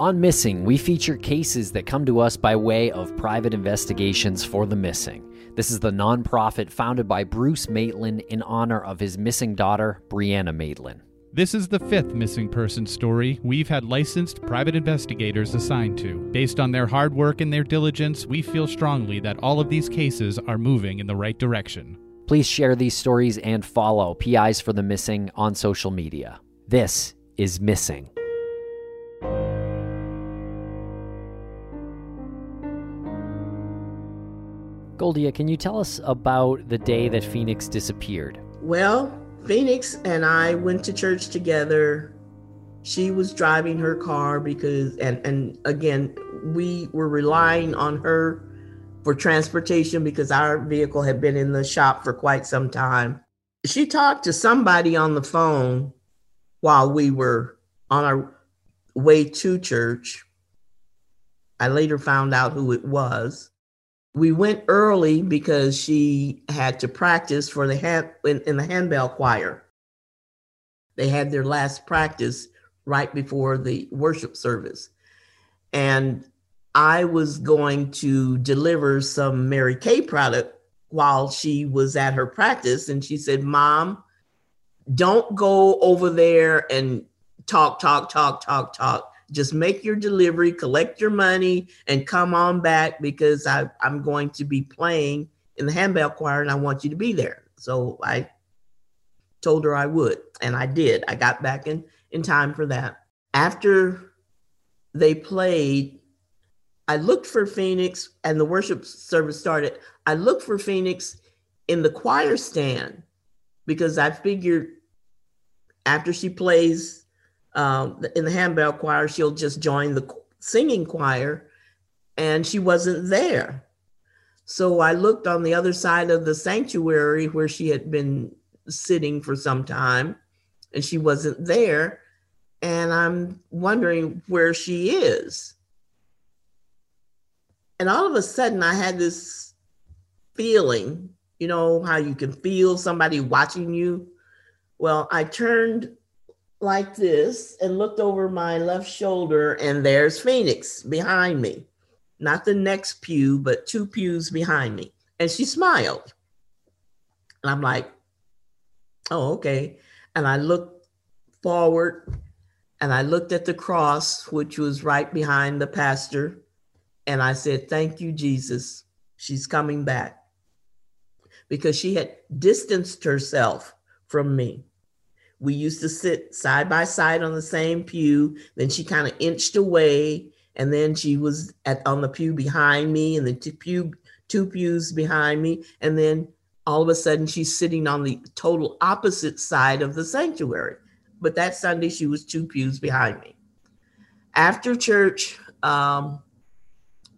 On Missing, we feature cases that come to us by way of private investigations for the missing. This is the nonprofit founded by Bruce Maitland in honor of his missing daughter, Brianna Maitland. This is the fifth missing person story we've had licensed private investigators assigned to. Based on their hard work and their diligence, we feel strongly that all of these cases are moving in the right direction. Please share these stories and follow PIs for the Missing on social media. This is Missing. Goldia, can you tell us about the day that Phoenix disappeared? Well, Phoenix and I went to church together. She was driving her car because, and, and again, we were relying on her for transportation because our vehicle had been in the shop for quite some time. She talked to somebody on the phone while we were on our way to church. I later found out who it was we went early because she had to practice for the hand in, in the handbell choir. They had their last practice right before the worship service. And I was going to deliver some Mary Kay product while she was at her practice. And she said, Mom, don't go over there and talk, talk, talk, talk, talk just make your delivery, collect your money, and come on back because I, I'm going to be playing in the handbell choir and I want you to be there. So I told her I would, and I did. I got back in, in time for that. After they played, I looked for Phoenix and the worship service started. I looked for Phoenix in the choir stand because I figured after she plays um, in the handbell choir, she'll just join the singing choir, and she wasn't there. So I looked on the other side of the sanctuary where she had been sitting for some time, and she wasn't there. And I'm wondering where she is. And all of a sudden, I had this feeling you know, how you can feel somebody watching you. Well, I turned like this and looked over my left shoulder, and there's Phoenix behind me. Not the next pew, but two pews behind me. And she smiled. And I'm like, oh, okay. And I looked forward and I looked at the cross, which was right behind the pastor. And I said, Thank you, Jesus. She's coming back. Because she had distanced herself from me. We used to sit side by side on the same pew. Then she kind of inched away, and then she was at on the pew behind me, and the two pew two pews behind me, and then all of a sudden she's sitting on the total opposite side of the sanctuary. But that Sunday she was two pews behind me. After church, um,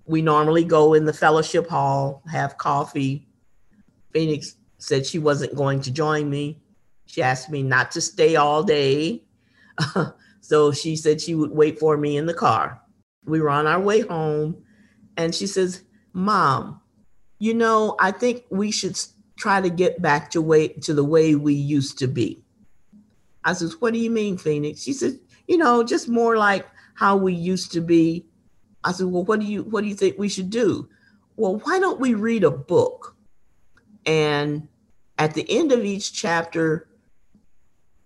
we normally go in the fellowship hall, have coffee. Phoenix said she wasn't going to join me. She asked me not to stay all day. so she said she would wait for me in the car. We were on our way home, and she says, Mom, you know, I think we should try to get back to way to the way we used to be. I says, What do you mean, Phoenix? She said, you know, just more like how we used to be. I said, Well, what do you what do you think we should do? Well, why don't we read a book? And at the end of each chapter,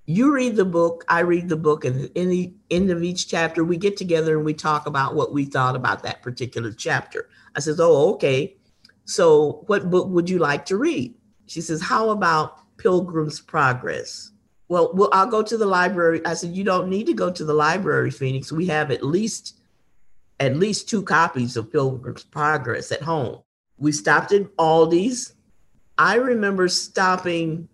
you read the book, I read the book, and in the end of each chapter, we get together and we talk about what we thought about that particular chapter. I says, Oh, okay. So, what book would you like to read? She says, How about Pilgrim's Progress? Well, well, I'll go to the library. I said, You don't need to go to the library, Phoenix. We have at least at least two copies of Pilgrim's Progress at home. We stopped at Aldi's. I remember stopping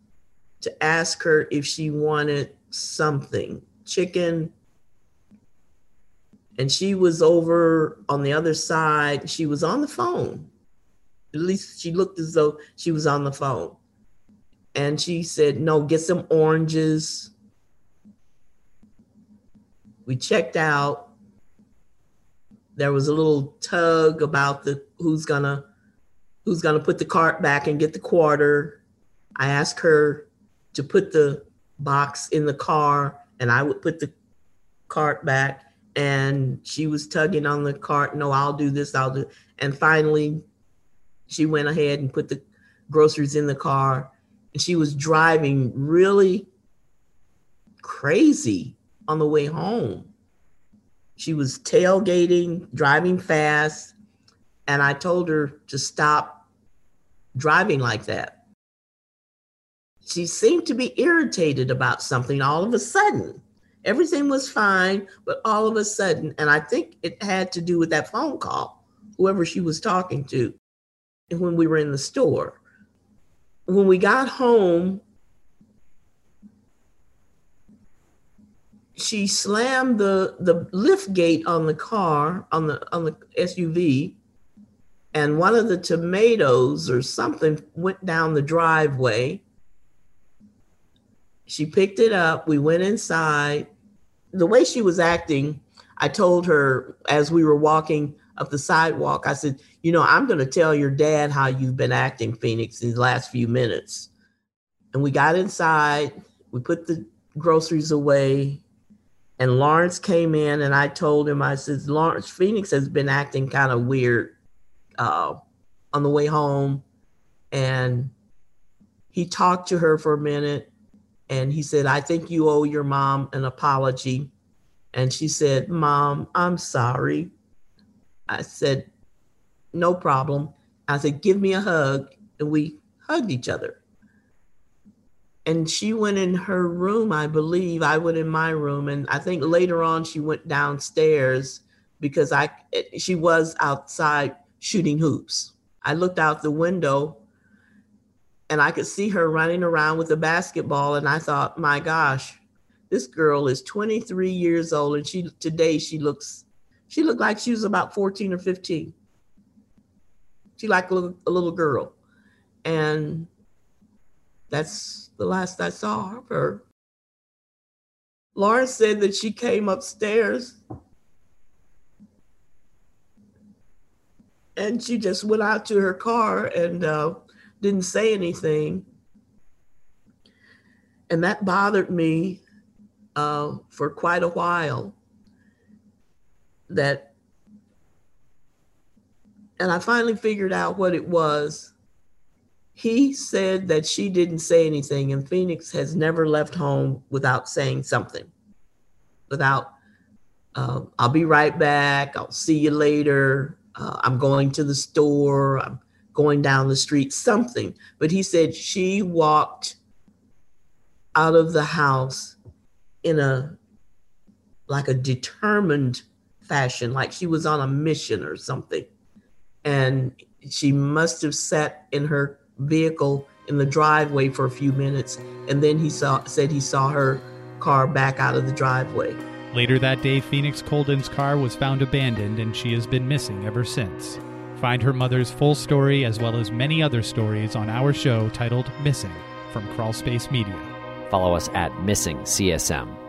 to ask her if she wanted something chicken. And she was over on the other side. She was on the phone. At least she looked as though she was on the phone. And she said, No, get some oranges. We checked out. There was a little tug about the who's gonna who's gonna put the cart back and get the quarter. I asked her to put the box in the car and I would put the cart back and she was tugging on the cart. No, I'll do this. I'll do. And finally, she went ahead and put the groceries in the car, and she was driving really crazy on the way home. She was tailgating, driving fast, and I told her to stop driving like that. She seemed to be irritated about something all of a sudden. Everything was fine, but all of a sudden, and I think it had to do with that phone call, whoever she was talking to, when we were in the store. When we got home, she slammed the the lift gate on the car on the on the SUV and one of the tomatoes or something went down the driveway she picked it up. We went inside. The way she was acting i told her as we were walking up the sidewalk i said you know i'm going to tell your dad how you've been acting phoenix these last few minutes. And we got inside. We put the groceries away. And Lawrence came in and I told him, I said, Lawrence Phoenix has been acting kind of weird uh, on the way home. And he talked to her for a minute and he said, I think you owe your mom an apology. And she said, Mom, I'm sorry. I said, No problem. I said, Give me a hug. And we hugged each other and she went in her room i believe i went in my room and i think later on she went downstairs because i she was outside shooting hoops i looked out the window and i could see her running around with a basketball and i thought my gosh this girl is 23 years old and she today she looks she looked like she was about 14 or 15 she like a little, a little girl and that's the last I saw of her. Lauren said that she came upstairs and she just went out to her car and uh, didn't say anything. And that bothered me uh, for quite a while. That, and I finally figured out what it was. He said that she didn't say anything, and Phoenix has never left home without saying something, without, uh, I'll be right back, I'll see you later, uh, I'm going to the store, I'm going down the street, something. But he said she walked out of the house in a like a determined fashion, like she was on a mission or something. And she must have sat in her vehicle in the driveway for a few minutes, and then he saw said he saw her car back out of the driveway. Later that day, Phoenix Coldon's car was found abandoned, and she has been missing ever since. Find her mother's full story as well as many other stories on our show titled Missing from Crawlspace Media. Follow us at Missing CSM.